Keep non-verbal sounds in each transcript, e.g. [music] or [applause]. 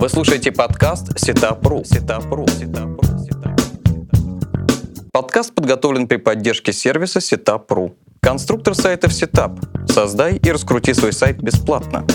Вы слушаете подкаст Setup.ru. Setup.ru. Setup.ru. Подкаст подготовлен при поддержке сервиса Setup.ru. Конструктор сайтов Setup. Создай и раскрути свой сайт бесплатно.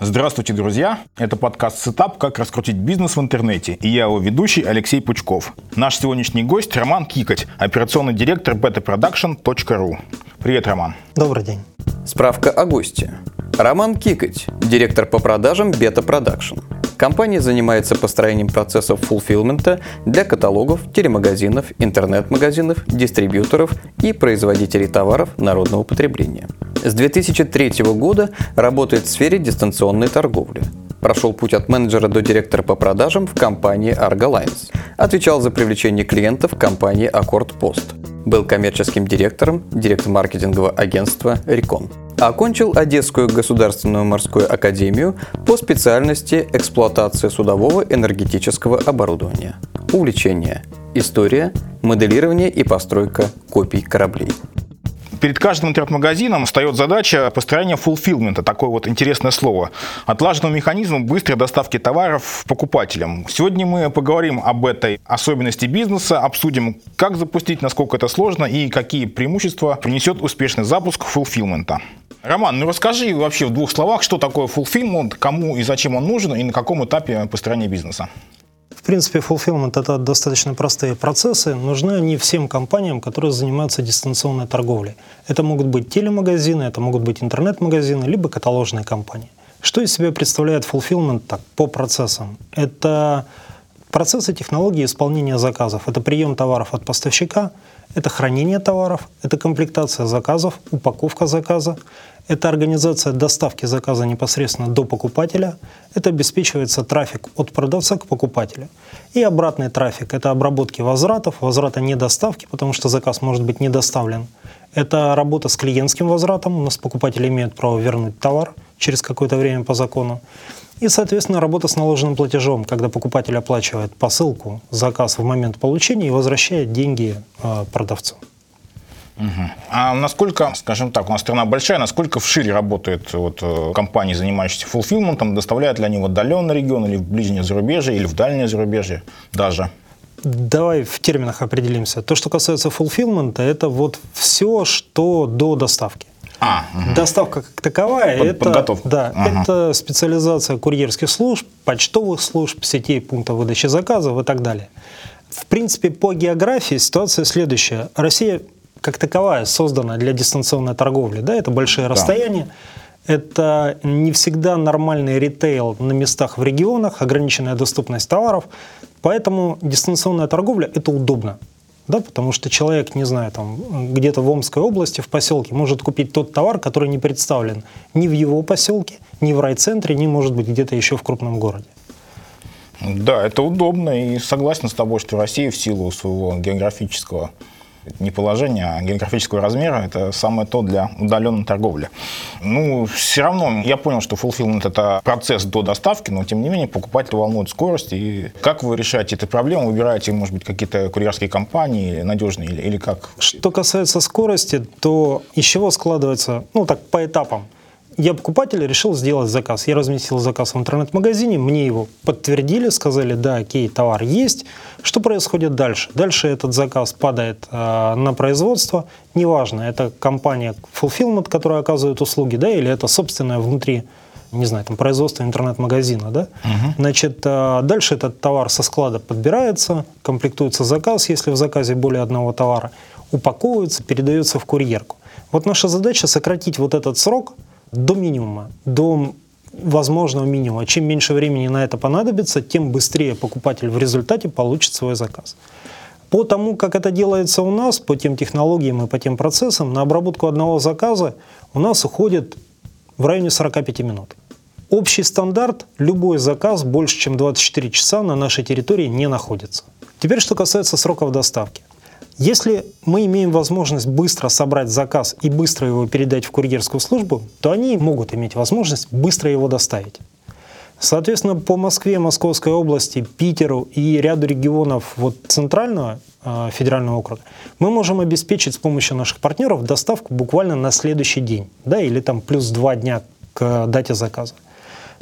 Здравствуйте, друзья! Это подкаст «Setup. Как раскрутить бизнес в интернете» и я его ведущий Алексей Пучков. Наш сегодняшний гость Роман Кикоть, операционный директор betaproduction.ru. Привет, Роман. Добрый день. Справка о госте. Роман Кикоть, директор по продажам Beta Production. Компания занимается построением процессов фулфилмента для каталогов, телемагазинов, интернет-магазинов, дистрибьюторов и производителей товаров народного потребления. С 2003 года работает в сфере дистанционной торговли. Прошел путь от менеджера до директора по продажам в компании Argo Lines. Отвечал за привлечение клиентов в компании Accord Post. Был коммерческим директором, директор маркетингового агентства «Рекон». Окончил Одесскую государственную морскую академию по специальности эксплуатация судового энергетического оборудования. Увлечение. История, моделирование и постройка копий кораблей. Перед каждым интернет-магазином встает задача построения фулфилмента, такое вот интересное слово, отлаженного механизма быстрой доставки товаров покупателям. Сегодня мы поговорим об этой особенности бизнеса, обсудим, как запустить, насколько это сложно и какие преимущества принесет успешный запуск фулфилмента. Роман, ну расскажи вообще в двух словах, что такое fulfillment, кому и зачем он нужен и на каком этапе построения бизнеса. В принципе, fulfillment – это достаточно простые процессы. Нужны они всем компаниям, которые занимаются дистанционной торговлей. Это могут быть телемагазины, это могут быть интернет-магазины, либо каталожные компании. Что из себя представляет fulfillment так, по процессам? Это процессы технологии исполнения заказов. Это прием товаров от поставщика – это хранение товаров, это комплектация заказов, упаковка заказа, это организация доставки заказа непосредственно до покупателя, это обеспечивается трафик от продавца к покупателю. И обратный трафик – это обработки возвратов, возврата недоставки, потому что заказ может быть не доставлен. Это работа с клиентским возвратом, у нас покупатели имеют право вернуть товар через какое-то время по закону. И, соответственно, работа с наложенным платежом, когда покупатель оплачивает посылку, заказ в момент получения и возвращает деньги э, продавцу. Угу. А насколько, скажем так, у нас страна большая, насколько вшире работают вот, э, компании, занимающиеся фулфилментом, доставляют ли они в отдаленный регион или в ближнее зарубежье, или в дальнее зарубежье даже? Давай в терминах определимся. То, что касается фулфилмента, это вот все, что до доставки. А, угу. Доставка как таковая, Под, это, подготовка. Да, ага. это специализация курьерских служб, почтовых служб, сетей пунктов выдачи заказов и так далее. В принципе, по географии ситуация следующая. Россия как таковая создана для дистанционной торговли. Да, это большие да. расстояния, это не всегда нормальный ритейл на местах в регионах, ограниченная доступность товаров. Поэтому дистанционная торговля – это удобно да, потому что человек, не знаю, там где-то в Омской области, в поселке, может купить тот товар, который не представлен ни в его поселке, ни в райцентре, ни, может быть, где-то еще в крупном городе. Да, это удобно, и согласен с тобой, что Россия в силу своего географического не положение, а географического размера – это самое то для удаленной торговли. Ну, все равно я понял, что fulfillment – это процесс до доставки, но, тем не менее, покупатель волнует скорость. И как вы решаете эту проблему? Выбираете, может быть, какие-то курьерские компании надежные или, или как? Что касается скорости, то из чего складывается, ну, так, по этапам – я покупатель решил сделать заказ. Я разместил заказ в интернет-магазине, мне его подтвердили, сказали, да, окей, товар есть. Что происходит дальше? Дальше этот заказ падает э, на производство. Неважно, это компания Fulfillment, которая оказывает услуги, да, или это собственное внутри не знаю, там производство интернет-магазина, да, угу. значит, э, дальше этот товар со склада подбирается, комплектуется заказ, если в заказе более одного товара, упаковывается, передается в курьерку. Вот наша задача сократить вот этот срок – до минимума, до возможного минимума. Чем меньше времени на это понадобится, тем быстрее покупатель в результате получит свой заказ. По тому, как это делается у нас, по тем технологиям и по тем процессам, на обработку одного заказа у нас уходит в районе 45 минут. Общий стандарт – любой заказ больше, чем 24 часа на нашей территории не находится. Теперь, что касается сроков доставки. Если мы имеем возможность быстро собрать заказ и быстро его передать в курьерскую службу, то они могут иметь возможность быстро его доставить. Соответственно, по Москве, Московской области, Питеру и ряду регионов вот центрального э, федерального округа мы можем обеспечить с помощью наших партнеров доставку буквально на следующий день, да, или там плюс два дня к дате заказа.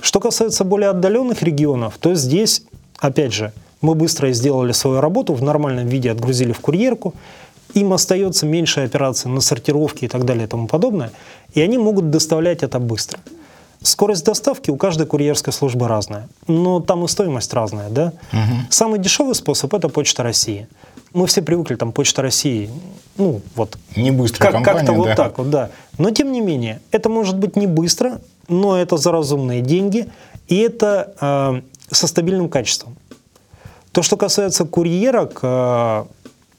Что касается более отдаленных регионов, то здесь, опять же, мы быстро сделали свою работу, в нормальном виде отгрузили в курьерку, им остается меньше операций на сортировке и так далее и тому подобное, и они могут доставлять это быстро. Скорость доставки у каждой курьерской службы разная, но там и стоимость разная, да? Угу. Самый дешевый способ – это Почта России. Мы все привыкли, там, Почта России, ну, вот. Не быстро как, компания, Как-то да. вот так вот, да. Но, тем не менее, это может быть не быстро, но это за разумные деньги, и это э, со стабильным качеством. То, что касается курьерок, э,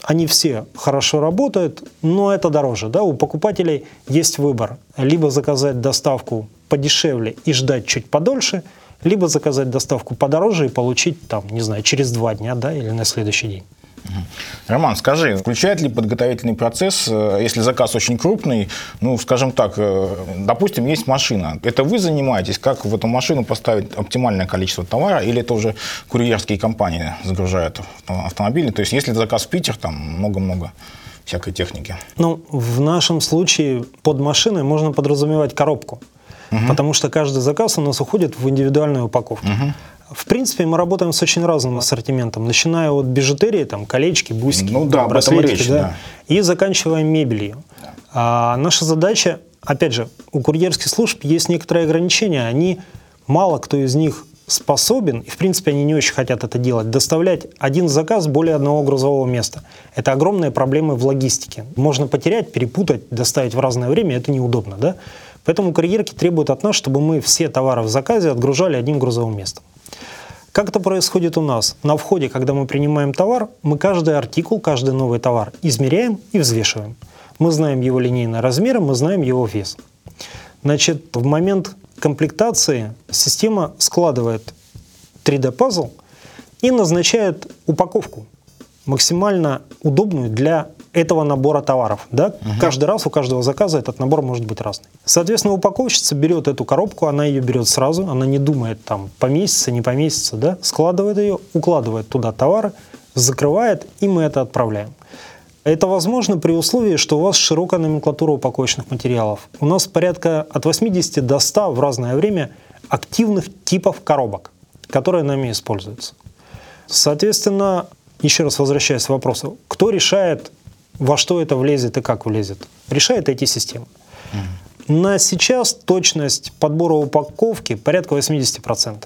они все хорошо работают, но это дороже. Да? У покупателей есть выбор. Либо заказать доставку подешевле и ждать чуть подольше, либо заказать доставку подороже и получить, там, не знаю, через два дня да, или на следующий день. Роман, скажи, включает ли подготовительный процесс, э, если заказ очень крупный, ну, скажем так, э, допустим, есть машина, это вы занимаетесь, как в эту машину поставить оптимальное количество товара, или это уже курьерские компании загружают автомобили? То есть, если заказ в Питер, там много-много всякой техники. Ну, в нашем случае под машиной можно подразумевать коробку, угу. потому что каждый заказ у нас уходит в индивидуальную упаковку. Угу. В принципе, мы работаем с очень разным ассортиментом, начиная от бижутерии, там, колечки, бусики, ну, да, браслетики, речь, да, да, и заканчивая мебелью. Да. А наша задача, опять же, у курьерских служб есть некоторые ограничения, они, мало кто из них способен, и в принципе они не очень хотят это делать, доставлять один заказ более одного грузового места. Это огромные проблемы в логистике. Можно потерять, перепутать, доставить в разное время, это неудобно. Да? Поэтому курьерки требуют от нас, чтобы мы все товары в заказе отгружали одним грузовым местом. Как это происходит у нас? На входе, когда мы принимаем товар, мы каждый артикул, каждый новый товар измеряем и взвешиваем. Мы знаем его линейный размер, мы знаем его вес. Значит, в момент комплектации система складывает 3D-пазл и назначает упаковку максимально удобную для этого набора товаров. Да? Угу. Каждый раз у каждого заказа этот набор может быть разный. Соответственно, упаковщица берет эту коробку, она ее берет сразу, она не думает там поместится, не поместится, да? складывает ее, укладывает туда товары, закрывает, и мы это отправляем. Это возможно при условии, что у вас широкая номенклатура упаковочных материалов. У нас порядка от 80 до 100 в разное время активных типов коробок, которые нами используются. Соответственно, еще раз возвращаясь к вопросу, кто решает, во что это влезет и как влезет. Решает эти системы. Угу. На сейчас точность подбора упаковки порядка 80%.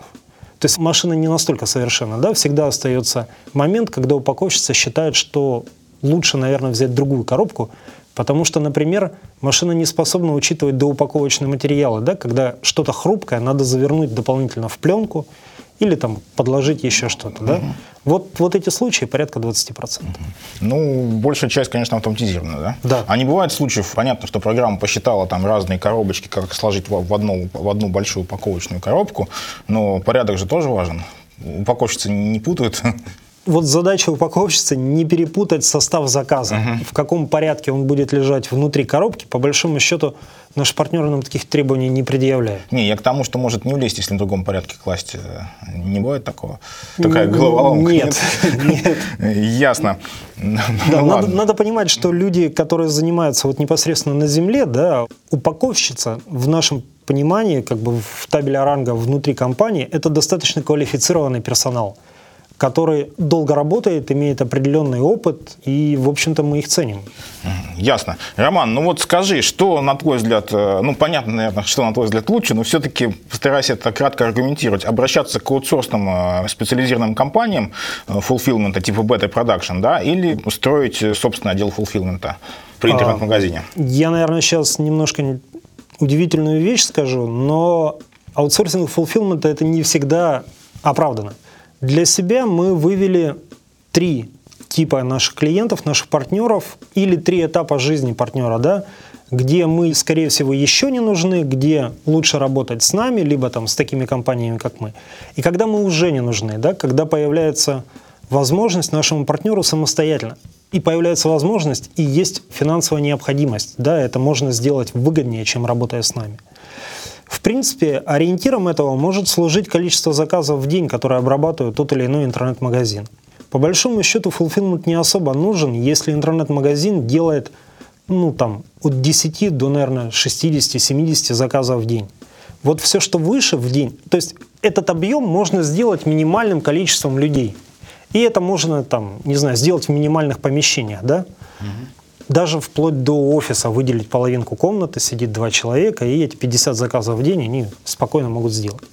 То есть машина не настолько совершенна, да, всегда остается момент, когда упаковщица считает, что лучше, наверное, взять другую коробку, потому что, например, машина не способна учитывать доупаковочные материалы, да, когда что-то хрупкое надо завернуть дополнительно в пленку, или там подложить еще что-то. Да? Угу. Вот, вот эти случаи порядка 20%. Угу. Ну, большая часть, конечно, автоматизирована, да? Да. А не бывает случаев, понятно, что программа посчитала там разные коробочки, как сложить в, одну, в одну большую упаковочную коробку, но порядок же тоже важен. Упаковщицы не путают вот задача упаковщицы не перепутать состав заказа, uh-huh. в каком порядке он будет лежать внутри коробки. По большому счету, наши партнеры нам таких требований не предъявляют. Не, я к тому, что может не влезть, если в другом порядке класть. Э, не бывает такого? Такая головоломка? Нет, [laughs] нет. Ясно. Да, ну, надо, надо понимать, что люди, которые занимаются вот непосредственно на земле, да, упаковщица в нашем понимании, как бы в табеле ранга внутри компании, это достаточно квалифицированный персонал который долго работает, имеет определенный опыт, и, в общем-то, мы их ценим. Ясно. Роман, ну вот скажи, что, на твой взгляд, э, ну, понятно, наверное, что, на твой взгляд, лучше, но все-таки постарайся это кратко аргументировать. Обращаться к аутсорсным э, специализированным компаниям фулфилмента э, типа Beta Production, да, или устроить собственный отдел фулфилмента при интернет-магазине? Я, наверное, сейчас немножко удивительную вещь скажу, но аутсорсинг фулфилмента это не всегда оправдано. Для себя мы вывели три типа наших клиентов, наших партнеров или три этапа жизни партнера, да, где мы, скорее всего, еще не нужны, где лучше работать с нами, либо там с такими компаниями, как мы. И когда мы уже не нужны, да, когда появляется возможность нашему партнеру самостоятельно. И появляется возможность, и есть финансовая необходимость. Да, это можно сделать выгоднее, чем работая с нами. В принципе, ориентиром этого может служить количество заказов в день, которые обрабатывает тот или иной интернет-магазин. По большому счету, fulfillment не особо нужен, если интернет-магазин делает ну, там, от 10 до, наверное, 60-70 заказов в день. Вот все, что выше в день, то есть этот объем можно сделать минимальным количеством людей. И это можно, там, не знаю, сделать в минимальных помещениях, да? Угу. Даже вплоть до офиса выделить половинку комнаты, сидит два человека, и эти 50 заказов в день они спокойно могут сделать.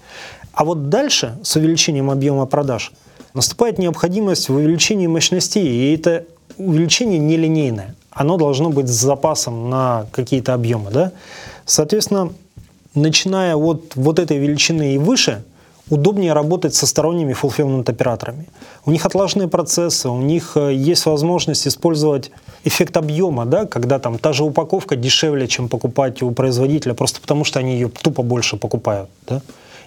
А вот дальше, с увеличением объема продаж, наступает необходимость в увеличении мощностей, и это увеличение нелинейное. Оно должно быть с запасом на какие-то объемы. Да? Соответственно, начиная от вот этой величины и выше, удобнее работать со сторонними fulfillment операторами. У них отлаженные процессы, у них э, есть возможность использовать эффект объема, да, когда там та же упаковка дешевле, чем покупать у производителя, просто потому что они ее тупо больше покупают. Да?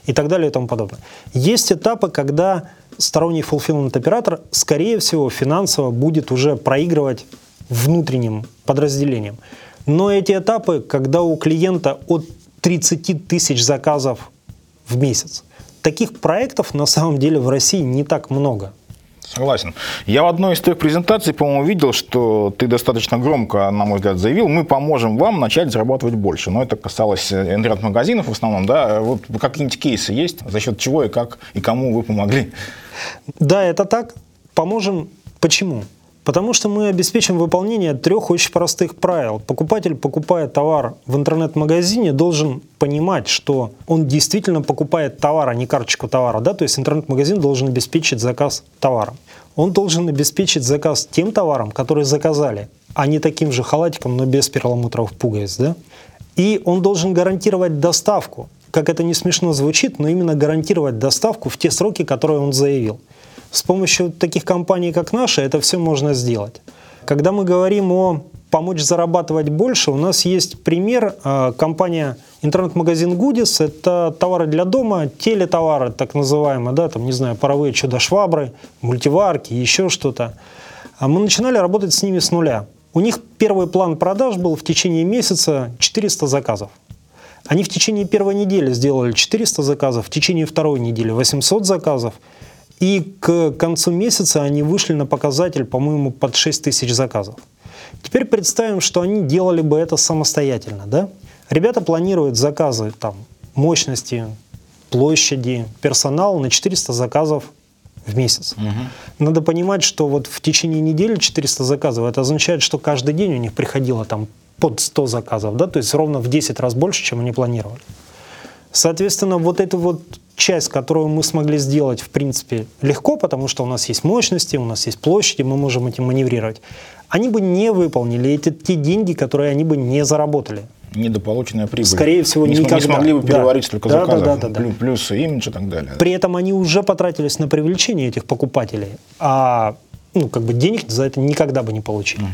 и так далее и тому подобное. Есть этапы, когда сторонний fulfillment оператор, скорее всего, финансово будет уже проигрывать внутренним подразделениям. Но эти этапы, когда у клиента от 30 тысяч заказов в месяц. Таких проектов на самом деле в России не так много. Согласен. Я в одной из твоих презентаций, по-моему, видел, что ты достаточно громко, на мой взгляд, заявил, мы поможем вам начать зарабатывать больше. Но это касалось э, интернет-магазинов в основном, да? Вот какие-нибудь кейсы есть, за счет чего и как, и кому вы помогли? Да, это так. Поможем. Почему? Потому что мы обеспечим выполнение трех очень простых правил. Покупатель, покупая товар в интернет-магазине, должен понимать, что он действительно покупает товар, а не карточку товара. Да? То есть интернет-магазин должен обеспечить заказ товара. Он должен обеспечить заказ тем товаром, который заказали, а не таким же халатиком, но без перламутровых пуговиц. Да? И он должен гарантировать доставку. Как это не смешно звучит, но именно гарантировать доставку в те сроки, которые он заявил. С помощью таких компаний, как наша, это все можно сделать. Когда мы говорим о помочь зарабатывать больше, у нас есть пример. А, компания интернет-магазин Goodies – это товары для дома, телетовары, так называемые, да, там, не знаю, паровые чудо-швабры, мультиварки, еще что-то. А мы начинали работать с ними с нуля. У них первый план продаж был в течение месяца 400 заказов. Они в течение первой недели сделали 400 заказов, в течение второй недели 800 заказов – и к концу месяца они вышли на показатель, по-моему, под 6 тысяч заказов. Теперь представим, что они делали бы это самостоятельно. Да? Ребята планируют заказы там, мощности, площади, персонал на 400 заказов в месяц. Угу. Надо понимать, что вот в течение недели 400 заказов, это означает, что каждый день у них приходило там под 100 заказов, да, то есть ровно в 10 раз больше, чем они планировали. Соответственно, вот эту вот часть, которую мы смогли сделать, в принципе, легко, потому что у нас есть мощности, у нас есть площади, мы можем этим маневрировать, они бы не выполнили эти те деньги, которые они бы не заработали. Недополученная прибыль. Скорее всего, не никогда. Не смогли бы переварить да. столько да, заказов, да, да, да, да. плюсы имидж и так далее. При этом они уже потратились на привлечение этих покупателей, а ну, как бы денег за это никогда бы не получили. Угу.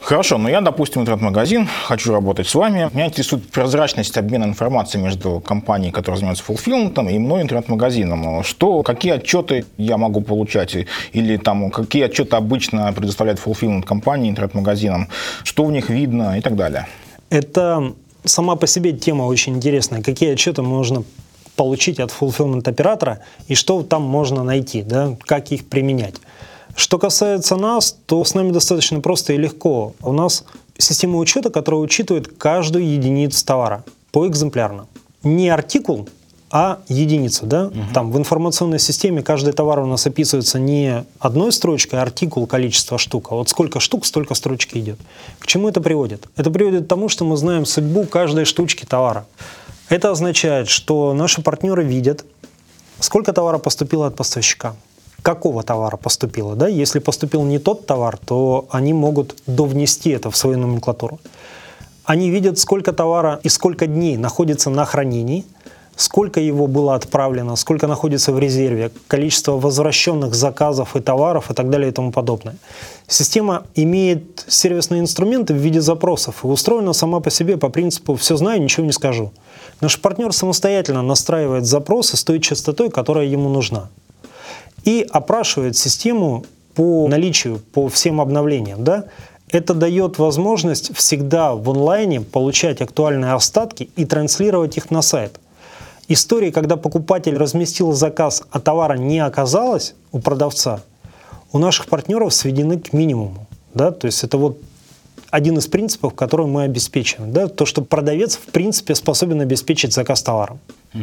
Хорошо, но я, допустим, интернет-магазин, хочу работать с вами. Меня интересует прозрачность обмена информацией между компанией, которая занимается фулфилментом, и мной интернет-магазином. Что, какие отчеты я могу получать? Или там, какие отчеты обычно предоставляет фулфилмент компании интернет-магазинам? Что в них видно и так далее? Это сама по себе тема очень интересная. Какие отчеты можно получить от fulfillment оператора и что там можно найти, да, как их применять. Что касается нас, то с нами достаточно просто и легко. У нас система учета, которая учитывает каждую единицу товара поэкземплярно. Не артикул, а единица. Да? Угу. Там в информационной системе каждый товар у нас описывается не одной строчкой, а артикул, количество штук. А вот сколько штук, столько строчки идет. К чему это приводит? Это приводит к тому, что мы знаем судьбу каждой штучки товара. Это означает, что наши партнеры видят, сколько товара поступило от поставщика, какого товара поступило. Да? Если поступил не тот товар, то они могут довнести это в свою номенклатуру. Они видят, сколько товара и сколько дней находится на хранении, сколько его было отправлено, сколько находится в резерве, количество возвращенных заказов и товаров и так далее и тому подобное. Система имеет сервисные инструменты в виде запросов и устроена сама по себе по принципу «все знаю, ничего не скажу». Наш партнер самостоятельно настраивает запросы с той частотой, которая ему нужна и опрашивает систему по наличию, по всем обновлениям. Да? Это дает возможность всегда в онлайне получать актуальные остатки и транслировать их на сайт. истории, когда покупатель разместил заказ, а товара не оказалось у продавца, у наших партнеров сведены к минимуму. Да? То есть это вот один из принципов, который мы обеспечиваем. Да? То, что продавец, в принципе, способен обеспечить заказ товаром. Угу.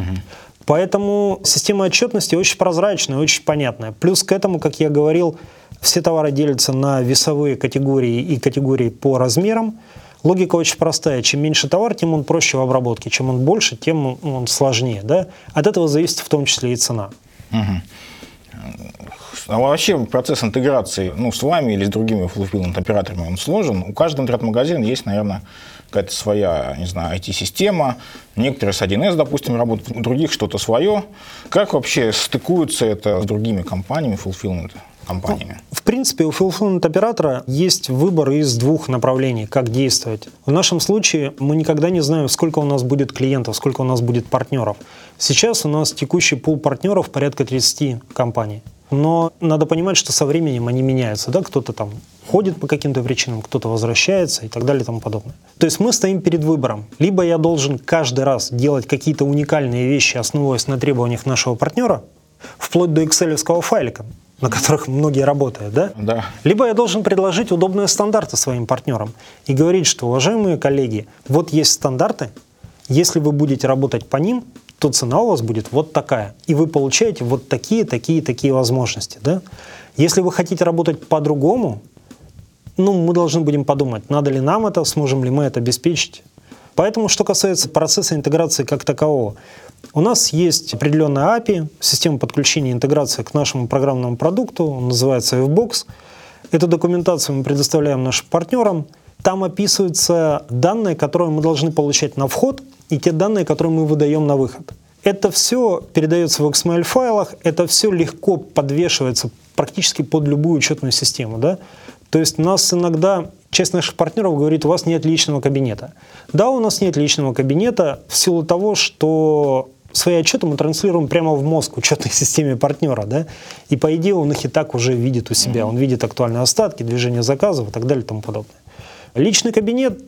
Поэтому система отчетности очень прозрачная, очень понятная. Плюс к этому, как я говорил, все товары делятся на весовые категории и категории по размерам. Логика очень простая. Чем меньше товар, тем он проще в обработке. Чем он больше, тем он сложнее. Да? От этого зависит в том числе и цена. А вообще процесс интеграции ну, с вами или с другими fulfillment операторами он сложен. У каждого интернет-магазина есть, наверное, какая-то своя, не знаю, IT-система. Некоторые с 1С, допустим, работают, у других что-то свое. Как вообще стыкуется это с другими компаниями fulfillment? компаниями? В принципе, у fulfillment оператора есть выбор из двух направлений, как действовать. В нашем случае мы никогда не знаем, сколько у нас будет клиентов, сколько у нас будет партнеров. Сейчас у нас текущий пул партнеров порядка 30 компаний. Но надо понимать, что со временем они меняются. Да? Кто-то там ходит по каким-то причинам, кто-то возвращается и так далее и тому подобное. То есть мы стоим перед выбором. Либо я должен каждый раз делать какие-то уникальные вещи, основываясь на требованиях нашего партнера, вплоть до excel файлика, на которых многие работают, да? Да. Либо я должен предложить удобные стандарты своим партнерам и говорить, что, уважаемые коллеги, вот есть стандарты, если вы будете работать по ним, то цена у вас будет вот такая. И вы получаете вот такие, такие, такие возможности. Да? Если вы хотите работать по-другому, ну, мы должны будем подумать, надо ли нам это, сможем ли мы это обеспечить. Поэтому, что касается процесса интеграции как такового, у нас есть определенная API, система подключения и интеграции к нашему программному продукту, он называется FBox. Эту документацию мы предоставляем нашим партнерам. Там описываются данные, которые мы должны получать на вход – и те данные, которые мы выдаем на выход. Это все передается в XML-файлах, это все легко подвешивается практически под любую учетную систему. Да? То есть нас иногда часть наших партнеров говорит, у вас нет личного кабинета. Да, у нас нет личного кабинета в силу того, что свои отчеты мы транслируем прямо в мозг учетной [laughs] системе партнера, да, и по идее он их и так уже видит у себя, он видит актуальные остатки, движение заказов и так далее и тому подобное. Личный кабинет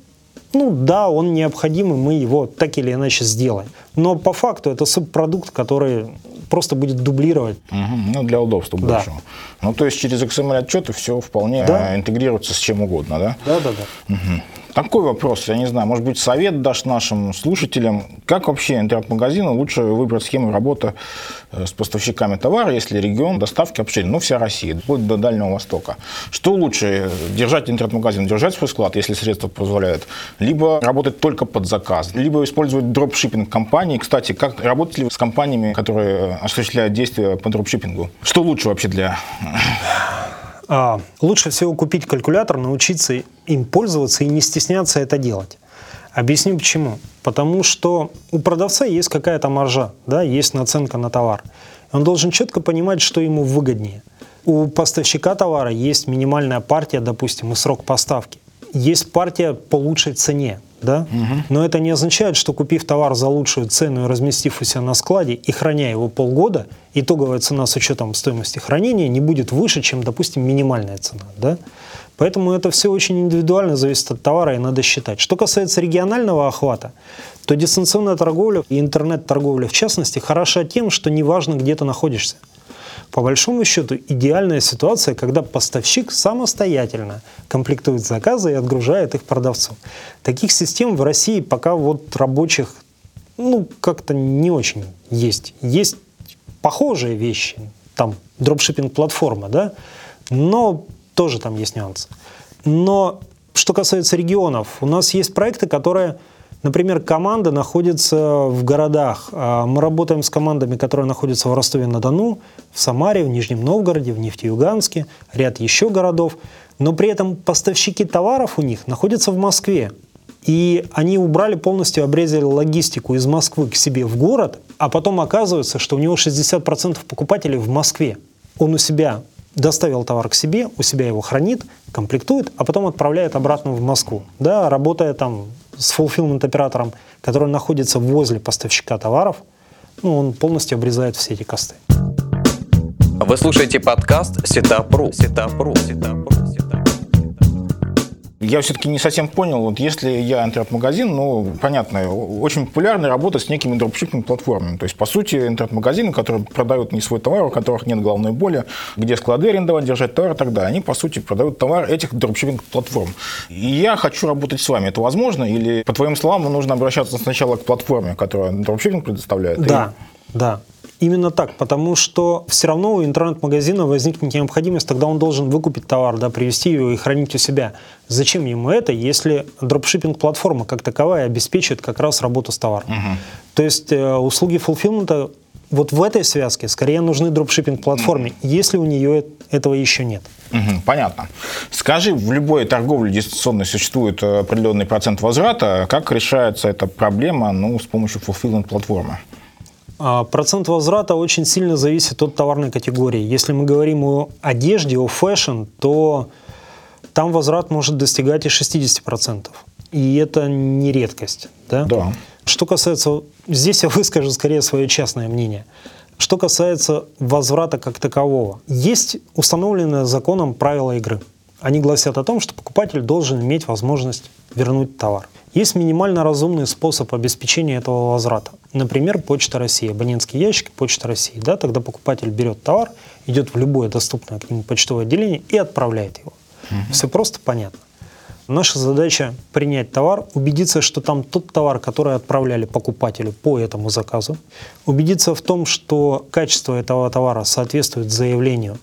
ну да, он необходим, и мы его так или иначе сделаем. Но по факту это субпродукт, который просто будет дублировать. Угу, ну, для удобства да. большего. Ну, то есть через XML-отчеты все вполне да. интегрируется с чем угодно, да? Да, да, да. Угу. Такой вопрос, я не знаю, может быть, совет дашь нашим слушателям, как вообще интернет-магазину лучше выбрать схему работы э, с поставщиками товара, если регион доставки вообще, ну, вся Россия, вплоть до Дальнего Востока. Что лучше, держать интернет-магазин, держать свой склад, если средства позволяют, либо работать только под заказ, либо использовать дропшиппинг компании. Кстати, как работать ли с компаниями, которые осуществляют действия по дропшиппингу? Что лучше вообще для а, лучше всего купить калькулятор, научиться им пользоваться и не стесняться это делать. Объясню почему. Потому что у продавца есть какая-то маржа, да, есть наценка на товар. Он должен четко понимать, что ему выгоднее. У поставщика товара есть минимальная партия, допустим, и срок поставки. Есть партия по лучшей цене да? Угу. Но это не означает, что купив товар за лучшую цену и разместив у себя на складе и храня его полгода, итоговая цена с учетом стоимости хранения не будет выше, чем, допустим, минимальная цена, да? Поэтому это все очень индивидуально зависит от товара и надо считать. Что касается регионального охвата, то дистанционная торговля и интернет-торговля в частности хороша тем, что неважно, где ты находишься. По большому счету, идеальная ситуация, когда поставщик самостоятельно комплектует заказы и отгружает их продавцу. Таких систем в России пока вот рабочих, ну, как-то не очень есть. Есть похожие вещи, там, дропшиппинг-платформа, да, но тоже там есть нюансы. Но что касается регионов, у нас есть проекты, которые Например, команда находится в городах. А мы работаем с командами, которые находятся в Ростове-на-Дону, в Самаре, в Нижнем Новгороде, в Нефтеюганске, ряд еще городов. Но при этом поставщики товаров у них находятся в Москве. И они убрали полностью, обрезали логистику из Москвы к себе в город, а потом оказывается, что у него 60% покупателей в Москве. Он у себя доставил товар к себе, у себя его хранит, комплектует, а потом отправляет обратно в Москву, да, работая там с fulfillment оператором, который находится возле поставщика товаров, ну, он полностью обрезает все эти косты. Вы слушаете подкаст Setup.ru. Setup.ru. Setup.ru. Я все-таки не совсем понял, вот если я интернет-магазин, ну, понятно, очень популярно работать с некими дропшиппинг-платформами. То есть, по сути, интернет-магазины, которые продают не свой товар, у которых нет головной боли, где склады арендовать, держать товар и так далее, они, по сути, продают товар этих дропшиппинг-платформ. И я хочу работать с вами. Это возможно? Или, по твоим словам, нужно обращаться сначала к платформе, которая дропшиппинг предоставляет? Да, и... да. Именно так, потому что все равно у интернет-магазина возникнет необходимость, тогда он должен выкупить товар, да, привезти его и хранить у себя. Зачем ему это, если дропшиппинг-платформа как таковая обеспечивает как раз работу с товаром? Угу. То есть э, услуги фулфилмента вот в этой связке скорее нужны дропшиппинг-платформе, если у нее этого еще нет. Угу, понятно. Скажи, в любой торговле дистанционной существует определенный процент возврата. Как решается эта проблема ну, с помощью fulfillment-платформы? А, процент возврата очень сильно зависит от товарной категории. Если мы говорим о одежде, о fashion, то там возврат может достигать и 60%. И это не редкость. Да? да. Что касается... Здесь я выскажу скорее свое частное мнение. Что касается возврата как такового. Есть установленное законом правила игры. Они гласят о том, что покупатель должен иметь возможность вернуть товар. Есть минимально разумный способ обеспечения этого возврата. Например, Почта России, абонентский ящик Почта России. Да, тогда покупатель берет товар, идет в любое доступное к нему почтовое отделение и отправляет его. Угу. Все просто понятно. Наша задача принять товар, убедиться, что там тот товар, который отправляли покупателю по этому заказу, убедиться в том, что качество этого товара соответствует заявлению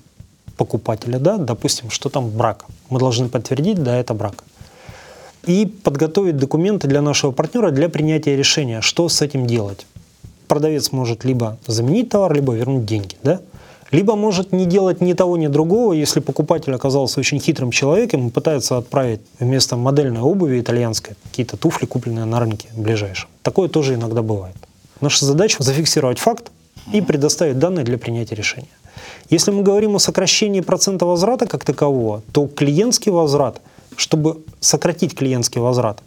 покупателя, да, допустим, что там брак. Мы должны подтвердить, да, это брак и подготовить документы для нашего партнера для принятия решения, что с этим делать. Продавец может либо заменить товар, либо вернуть деньги. Да? Либо может не делать ни того, ни другого, если покупатель оказался очень хитрым человеком и пытается отправить вместо модельной обуви итальянской какие-то туфли, купленные на рынке ближайшем. Такое тоже иногда бывает. Наша задача зафиксировать факт и предоставить данные для принятия решения. Если мы говорим о сокращении процента возврата как такового, то клиентский возврат – чтобы сократить клиентский возврат,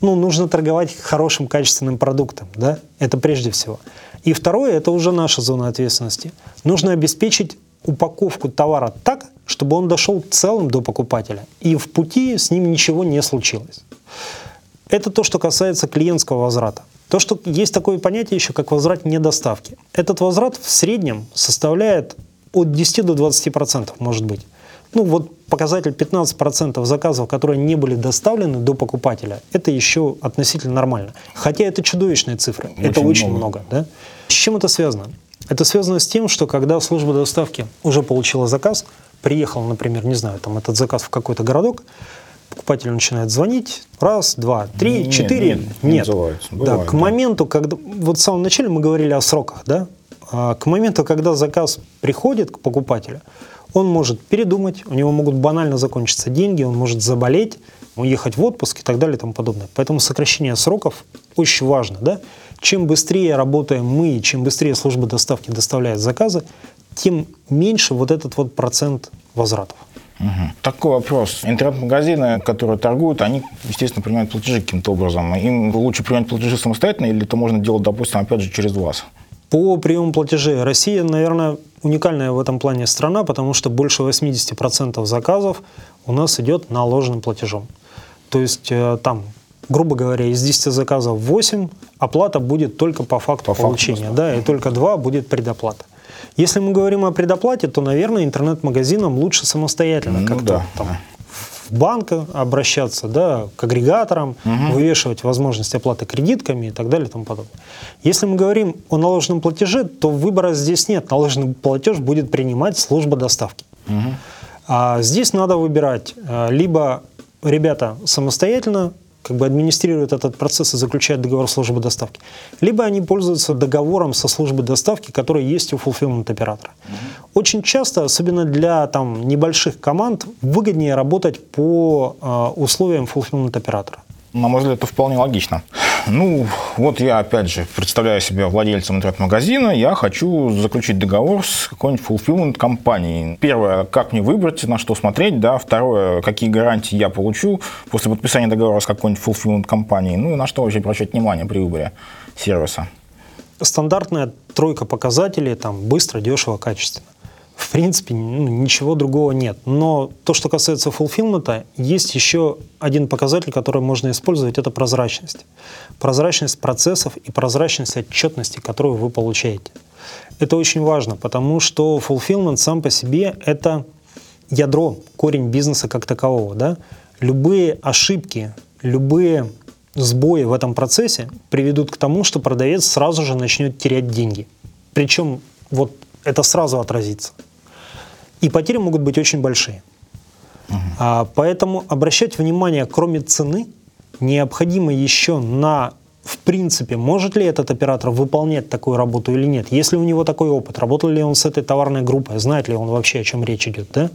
ну, нужно торговать хорошим, качественным продуктом, да, это прежде всего. И второе, это уже наша зона ответственности. Нужно обеспечить упаковку товара так, чтобы он дошел целым до покупателя, и в пути с ним ничего не случилось. Это то, что касается клиентского возврата. То, что есть такое понятие еще, как возврат недоставки. Этот возврат в среднем составляет от 10 до 20% может быть ну вот показатель 15% заказов, которые не были доставлены до покупателя, это еще относительно нормально. Хотя это чудовищная цифра, очень это очень много. много да? С чем это связано? Это связано с тем, что когда служба доставки уже получила заказ, приехал, например, не знаю, там этот заказ в какой-то городок, покупатель начинает звонить, раз, два, три, нет, четыре, нет. нет. Бывает, да, к моменту, когда, вот в самом начале мы говорили о сроках, да, к моменту, когда заказ приходит к покупателю, он может передумать, у него могут банально закончиться деньги, он может заболеть, уехать в отпуск и так далее и тому подобное. Поэтому сокращение сроков очень важно. Да? Чем быстрее работаем мы, чем быстрее служба доставки доставляет заказы, тем меньше вот этот вот процент возвратов. Угу. Такой вопрос. Интернет-магазины, которые торгуют, они, естественно, принимают платежи каким-то образом. Им лучше принимать платежи самостоятельно или это можно делать, допустим, опять же, через вас? По приему платежей Россия, наверное, уникальная в этом плане страна, потому что больше 80% заказов у нас идет наложенным платежом. То есть э, там, грубо говоря, из 10 заказов 8 оплата будет только по факту по получения, факту, да, и только 2 будет предоплата. Если мы говорим о предоплате, то, наверное, интернет-магазинам лучше самостоятельно ну, как-то да. там, в банк обращаться, да, к агрегаторам, угу. вывешивать возможность оплаты кредитками и так далее и тому подобное. Если мы говорим о наложенном платеже, то выбора здесь нет. Наложенный платеж будет принимать служба доставки. Угу. А здесь надо выбирать э, либо ребята самостоятельно как бы администрируют этот процесс и заключают договор службы доставки. Либо они пользуются договором со службой доставки, который есть у fulfillment оператора. Очень часто, особенно для там, небольших команд, выгоднее работать по э, условиям fulfillment оператора. На мой взгляд, это вполне логично. Ну, вот я, опять же, представляю себя владельцем интернет-магазина, я хочу заключить договор с какой-нибудь fulfillment компанией. Первое, как мне выбрать, на что смотреть, да. Второе, какие гарантии я получу после подписания договора с какой-нибудь fulfillment компанией. Ну, и на что вообще обращать внимание при выборе сервиса. Стандартная тройка показателей, там, быстро, дешево, качественно. В принципе, ну, ничего другого нет. Но то, что касается фулфилмента, есть еще один показатель, который можно использовать, это прозрачность. Прозрачность процессов и прозрачность отчетности, которую вы получаете. Это очень важно, потому что fulfillment сам по себе – это ядро, корень бизнеса как такового. Да? Любые ошибки, любые сбои в этом процессе приведут к тому, что продавец сразу же начнет терять деньги. Причем вот это сразу отразится. И потери могут быть очень большие. Угу. А, поэтому обращать внимание, кроме цены, необходимо еще на, в принципе, может ли этот оператор выполнять такую работу или нет. Если у него такой опыт, работал ли он с этой товарной группой, знает ли он вообще, о чем речь идет. Да?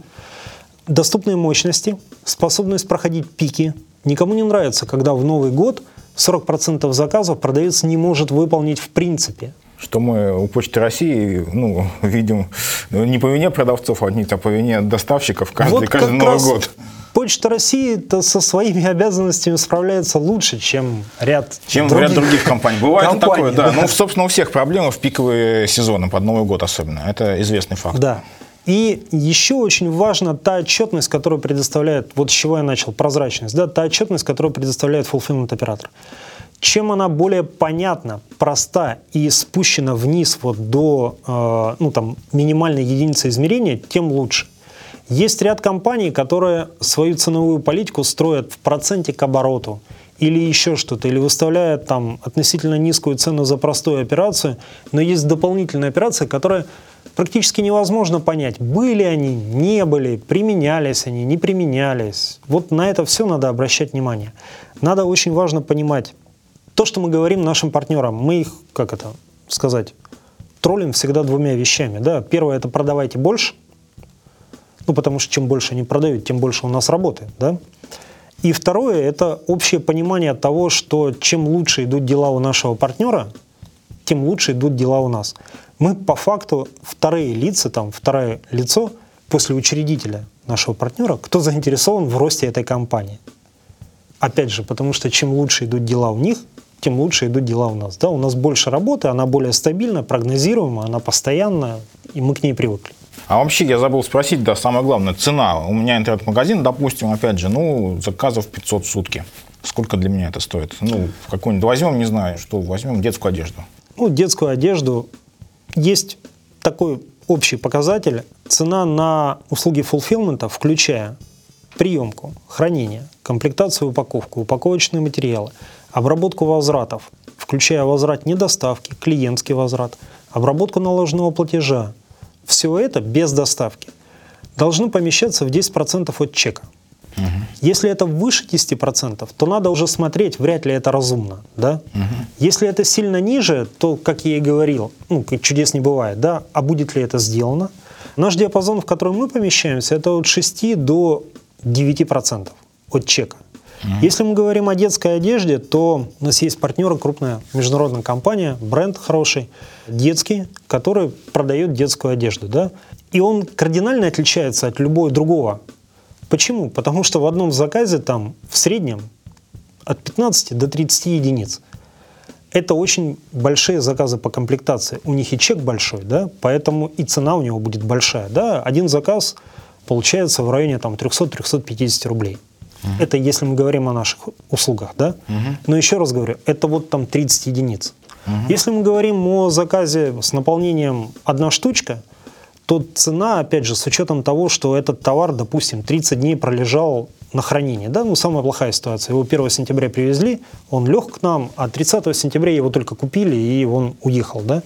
Доступные мощности, способность проходить пики. Никому не нравится, когда в Новый год 40% заказов продавец не может выполнить в принципе что мы у Почты России ну, видим ну, не по вине продавцов одних, а по вине доставщиков каждый, вот каждый Новый год. Почта России -то со своими обязанностями справляется лучше, чем ряд чем других, ряд других компаний. Бывает компаний, такое, да. да. Ну, собственно, у всех проблемы в пиковые сезоны, под Новый год особенно. Это известный факт. Да. И еще очень важна та отчетность, которую предоставляет, вот с чего я начал, прозрачность, да, та отчетность, которую предоставляет fulfillment оператор. Чем она более понятна, проста и спущена вниз вот до э, ну, там, минимальной единицы измерения, тем лучше. Есть ряд компаний, которые свою ценовую политику строят в проценте к обороту или еще что-то, или выставляют там относительно низкую цену за простую операцию, но есть дополнительная операция, которая практически невозможно понять, были они, не были, применялись они, не применялись. Вот на это все надо обращать внимание. Надо очень важно понимать, то, что мы говорим нашим партнерам, мы их, как это сказать, троллим всегда двумя вещами. Да? Первое – это продавайте больше, ну, потому что чем больше они продают, тем больше у нас работает. Да? И второе – это общее понимание того, что чем лучше идут дела у нашего партнера, тем лучше идут дела у нас. Мы по факту вторые лица, там, второе лицо после учредителя нашего партнера, кто заинтересован в росте этой компании. Опять же, потому что чем лучше идут дела у них, тем лучше идут дела у нас. Да, у нас больше работы, она более стабильна, прогнозируема, она постоянная, и мы к ней привыкли. А вообще я забыл спросить, да, самое главное, цена. У меня интернет-магазин, допустим, опять же, ну, заказов 500 в сутки. Сколько для меня это стоит? Ну, какую-нибудь возьмем, не знаю, что возьмем, детскую одежду. Ну, детскую одежду. Есть такой общий показатель. Цена на услуги фулфилмента, включая приемку, хранение, комплектацию упаковку, упаковочные материалы – обработку возвратов, включая возврат недоставки, клиентский возврат, обработку наложенного платежа. Все это без доставки должно помещаться в 10% от чека. Угу. Если это выше 10%, то надо уже смотреть, вряд ли это разумно. Да? Угу. Если это сильно ниже, то, как я и говорил, ну, чудес не бывает, да? а будет ли это сделано? Наш диапазон, в который мы помещаемся, это от 6 до 9% от чека. Если мы говорим о детской одежде, то у нас есть партнеры, крупная международная компания, бренд хороший, детский, который продает детскую одежду. Да? И он кардинально отличается от любого другого. Почему? Потому что в одном заказе там в среднем от 15 до 30 единиц. Это очень большие заказы по комплектации. У них и чек большой, да, поэтому и цена у него будет большая. Да. Один заказ получается в районе там, 300-350 рублей. Угу. Это если мы говорим о наших услугах, да? Угу. Но еще раз говорю, это вот там 30 единиц. Угу. Если мы говорим о заказе с наполнением одна штучка, то цена, опять же, с учетом того, что этот товар, допустим, 30 дней пролежал на хранении, да, ну, самая плохая ситуация. Его 1 сентября привезли, он лег к нам, а 30 сентября его только купили, и он уехал, да.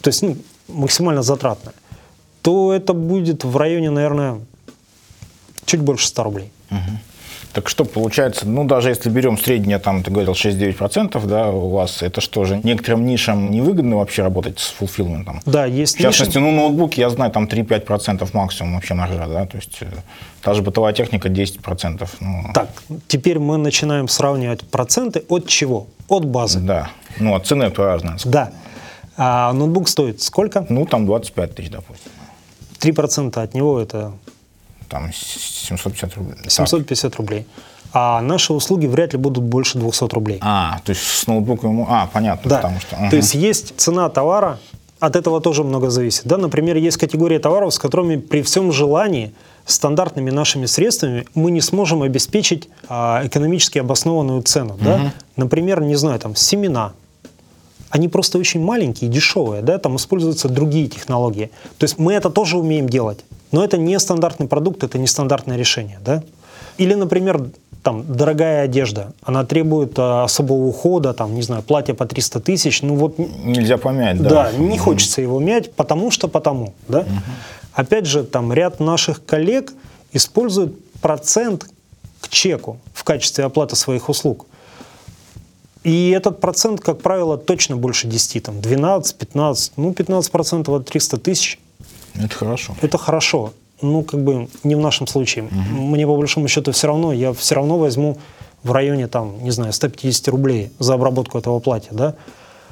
То есть, ну, максимально затратно. То это будет в районе, наверное, чуть больше 100 рублей. Угу. Так что получается, ну даже если берем среднее, там ты говорил 6-9%, да, у вас это что же, некоторым нишам невыгодно вообще работать с фулфилментом? Да, есть В частности, ниши... ну ноутбуки, я знаю, там 3-5% максимум вообще маржа, да, то есть э, та же бытовая техника 10%. Ну... Так, теперь мы начинаем сравнивать проценты от чего? От базы. Да, ну от цены это разное. Да. А ноутбук стоит сколько? Ну там 25 тысяч, допустим. 3% от него это там 750 рублей. 750 рублей. А наши услуги вряд ли будут больше 200 рублей. А, то есть с ноутбуком... А, понятно. Да. Потому что, угу. То есть есть цена товара, от этого тоже много зависит. Да? Например, есть категория товаров, с которыми при всем желании стандартными нашими средствами мы не сможем обеспечить а, экономически обоснованную цену. Угу. Да? Например, не знаю, там семена. Они просто очень маленькие, дешевые, да? там используются другие технологии. То есть мы это тоже умеем делать, но это не стандартный продукт, это не стандартное решение. Да? Или, например, там, дорогая одежда, она требует а, особого ухода, там, не знаю, платье по 300 тысяч, ну вот... Нельзя помять, да? Да, не хочется его мять, потому что потому, да? Угу. Опять же, там ряд наших коллег используют процент к чеку в качестве оплаты своих услуг. И этот процент, как правило, точно больше 10, там 12, 15, ну 15 процентов от 300 тысяч. Это хорошо. Это хорошо ну, как бы не в нашем случае. Угу. Мне по большому счету все равно, я все равно возьму в районе, там, не знаю, 150 рублей за обработку этого платья, да,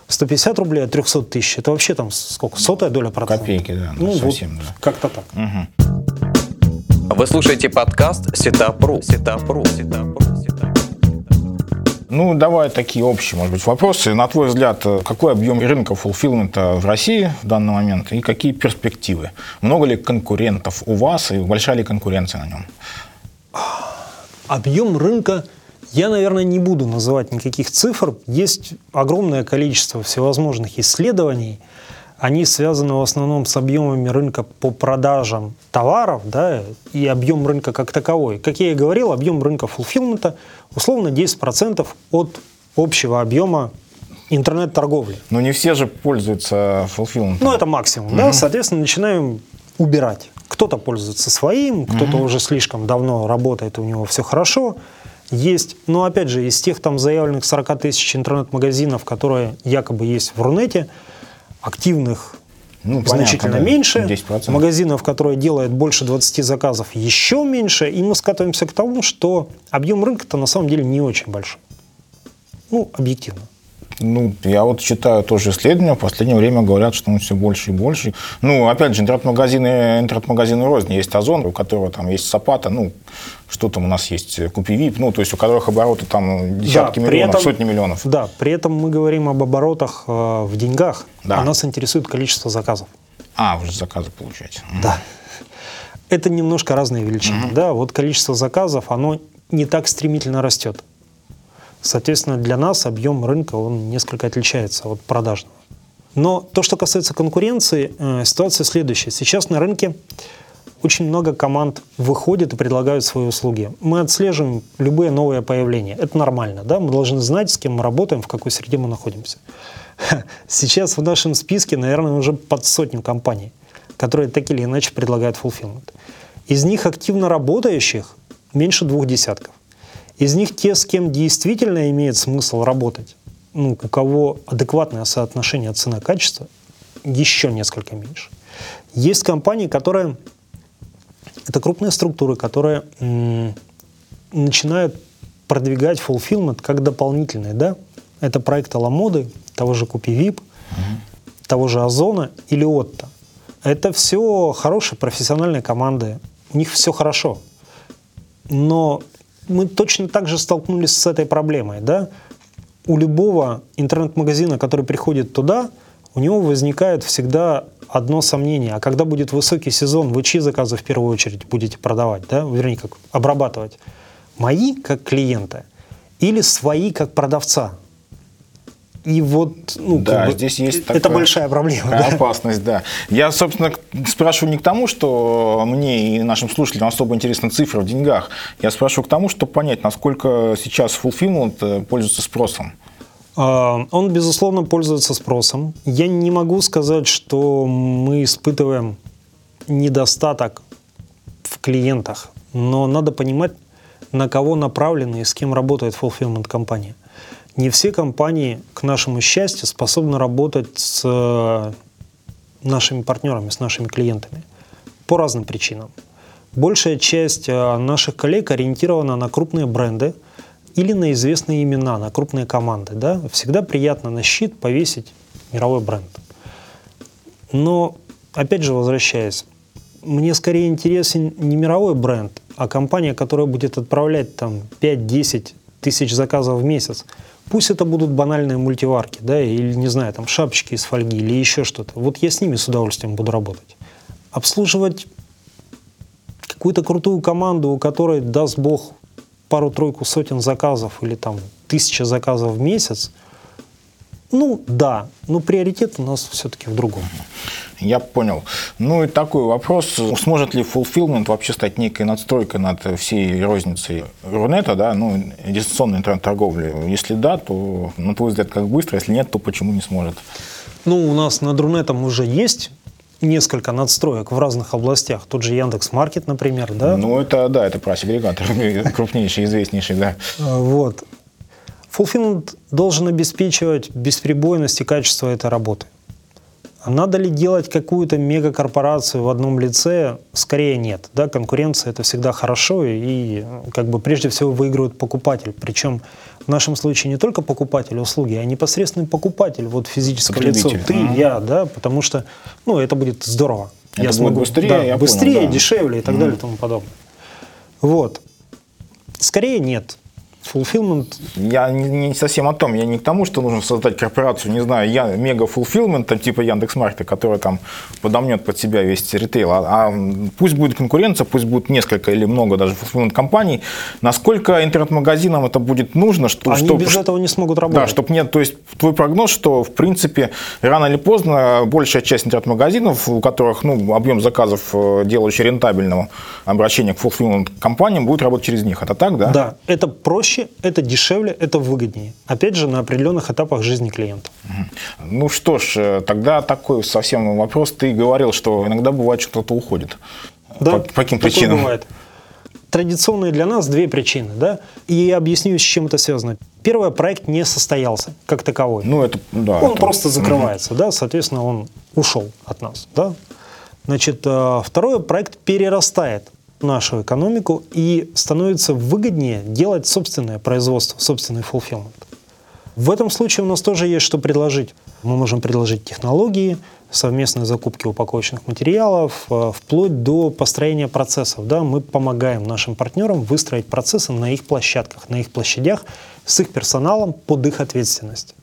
150 рублей от 300 тысяч, это вообще там сколько, сотая доля процента? Копейки, да, ну, совсем, вот, да. Как-то так. Угу. Вы слушаете подкаст Сетапру. Сетапру. Сетапру. Ну, давай такие общие, может быть, вопросы. На твой взгляд, э, какой объем рынка фулфилмента в России в данный момент и какие перспективы? Много ли конкурентов у вас и большая ли конкуренция на нем? Объем рынка я, наверное, не буду называть никаких цифр. Есть огромное количество всевозможных исследований – они связаны в основном с объемами рынка по продажам товаров да, и объем рынка как таковой. Как я и говорил, объем рынка фулфилмента условно 10% от общего объема интернет-торговли. Но не все же пользуются фулфилментом. Ну, это максимум. Угу. Да? Соответственно, начинаем убирать. Кто-то пользуется своим, кто-то угу. уже слишком давно работает, у него все хорошо. Есть, но опять же, из тех там заявленных 40 тысяч интернет-магазинов, которые якобы есть в Рунете, активных ну, значительно понятно, меньше, 10%. магазинов, которые делают больше 20 заказов, еще меньше, и мы скатываемся к тому, что объем рынка-то на самом деле не очень большой. Ну, объективно. Ну, я вот читаю тоже исследования, в последнее время говорят, что он все больше и больше. Ну, опять же, интернет-магазины, интернет-магазины рознь. Есть Озон, у которого там есть Сапата, ну, что там у нас есть, Купи ну, то есть у которых обороты там десятки да, миллионов, этом, сотни миллионов. Да, при этом мы говорим об оборотах э, в деньгах, да. а нас интересует количество заказов. А, вы же заказы получаете. Да. Это немножко разные величины. Угу. Да, вот количество заказов, оно не так стремительно растет. Соответственно, для нас объем рынка он несколько отличается от продажного. Но то, что касается конкуренции, э, ситуация следующая. Сейчас на рынке очень много команд выходит и предлагают свои услуги. Мы отслеживаем любые новые появления. Это нормально, да? Мы должны знать, с кем мы работаем, в какой среде мы находимся. [laughs] Сейчас в нашем списке, наверное, уже под сотню компаний, которые так или иначе предлагают fulfillment. Из них активно работающих меньше двух десятков. Из них те, с кем действительно имеет смысл работать, ну, у кого адекватное соотношение цена-качество, еще несколько меньше. Есть компании, которые... Это крупные структуры, которые м- начинают продвигать fulfillment как дополнительное, да? Это проект Аламоды, того же Купи Вип, угу. того же Озона или Отто. Это все хорошие профессиональные команды, у них все хорошо. Но мы точно так же столкнулись с этой проблемой. Да? У любого интернет-магазина, который приходит туда, у него возникает всегда одно сомнение. А когда будет высокий сезон, вы чьи заказы в первую очередь будете продавать? Да? Вернее, как обрабатывать? Мои как клиента или свои как продавца? И вот, ну, да, как бы, здесь есть это такая, большая проблема. Да? Опасность, да. Я, собственно, спрашиваю не к тому, что мне и нашим слушателям особо интересны цифры в деньгах. Я спрашиваю к тому, чтобы понять, насколько сейчас Fulfillment э, пользуется спросом. А, он, безусловно, пользуется спросом. Я не могу сказать, что мы испытываем недостаток в клиентах, но надо понимать, на кого направлена и с кем работает fulfillment компания не все компании, к нашему счастью, способны работать с э, нашими партнерами, с нашими клиентами по разным причинам. Большая часть э, наших коллег ориентирована на крупные бренды или на известные имена, на крупные команды. Да? Всегда приятно на щит повесить мировой бренд. Но, опять же, возвращаясь, мне скорее интересен не мировой бренд, а компания, которая будет отправлять там 5-10 тысяч заказов в месяц Пусть это будут банальные мультиварки, да, или, не знаю, там, шапочки из фольги или еще что-то. Вот я с ними с удовольствием буду работать. Обслуживать какую-то крутую команду, у которой, даст бог, пару-тройку сотен заказов или там тысяча заказов в месяц, ну да, но приоритет у нас все-таки в другом. Я понял. Ну и такой вопрос. Сможет ли fulfillment вообще стать некой надстройкой над всей розницей Рунета, да, ну, дистанционной интернет-торговли? Если да, то, на твой взгляд, как быстро? Если нет, то почему не сможет? Ну, у нас над Рунетом уже есть несколько надстроек в разных областях. Тот же Яндекс Маркет, например, да? Ну, это, да, это прайс-агрегатор, [laughs] крупнейший, известнейший, да. Вот. Fulfillment должен обеспечивать бесперебойность и качество этой работы. А надо ли делать какую-то мегакорпорацию в одном лице? Скорее нет. Да? Конкуренция – это всегда хорошо, и как бы прежде всего выигрывает покупатель. Причем в нашем случае не только покупатель услуги, а непосредственный покупатель, вот физическое лицо, ты, mm-hmm. я, да, потому что ну, это будет здорово. Это я смогу быстрее, да, я быстрее, понял, да. дешевле и так mm-hmm. далее и тому подобное. Вот. Скорее нет. Fulfillment? Я не, совсем о том. Я не к тому, что нужно создать корпорацию, не знаю, я, мега fulfillment, там, типа Яндекс.Маркета, которая там подомнет под себя весь ритейл. А, а пусть будет конкуренция, пусть будет несколько или много даже fulfillment компаний. Насколько интернет-магазинам это будет нужно? Что, Они чтоб, без этого не смогут работать. Да, чтобы нет, то есть твой прогноз, что в принципе рано или поздно большая часть интернет-магазинов, у которых ну, объем заказов, э, делающий рентабельного обращения к fulfillment компаниям, будет работать через них. Это так, да? Да, это проще проще, это дешевле, это выгоднее. Опять же, на определенных этапах жизни клиента. Ну что ж, э, тогда такой совсем вопрос. Ты говорил, что иногда бывает, что кто-то уходит. Да, по, по каким причинам? бывает. Традиционные для нас две причины, да, и я объясню, с чем это связано. Первое, проект не состоялся как таковой. Ну, это, да. Он это... просто закрывается, угу. да, соответственно, он ушел от нас, да. Значит, э, второе, проект перерастает нашу экономику и становится выгоднее делать собственное производство, собственный fulfillment. В этом случае у нас тоже есть что предложить. Мы можем предложить технологии, совместные закупки упаковочных материалов, э, вплоть до построения процессов. Да, мы помогаем нашим партнерам выстроить процессы на их площадках, на их площадях с их персоналом под их ответственность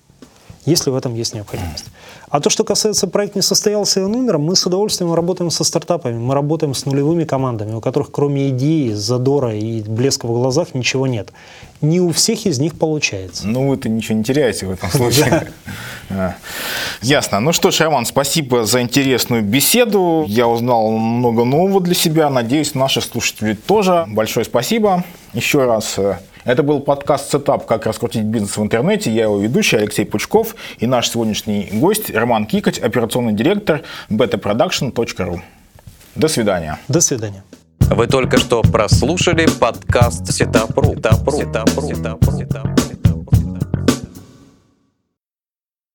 если в этом есть необходимость. А то, что касается проекта не состоялся и он умер, мы с удовольствием работаем со стартапами, мы работаем с нулевыми командами, у которых кроме идеи, задора и блеска в глазах ничего нет. Не у всех из них получается. Ну, вы-то ничего не теряете в этом случае. [laughs] А. Ясно. Ну что ж, Роман, спасибо за интересную беседу. Я узнал много нового для себя. Надеюсь, наши слушатели тоже. Большое спасибо. Еще раз э, это был подкаст «Setup. Как раскрутить бизнес в интернете». Я его ведущий Алексей Пучков и наш сегодняшний гость Роман Кикоть, операционный директор betaproduction.ru. До свидания. До свидания. Вы только что прослушали подкаст Setup.ru. Setup.ru. Setup.ru. Setup.ru.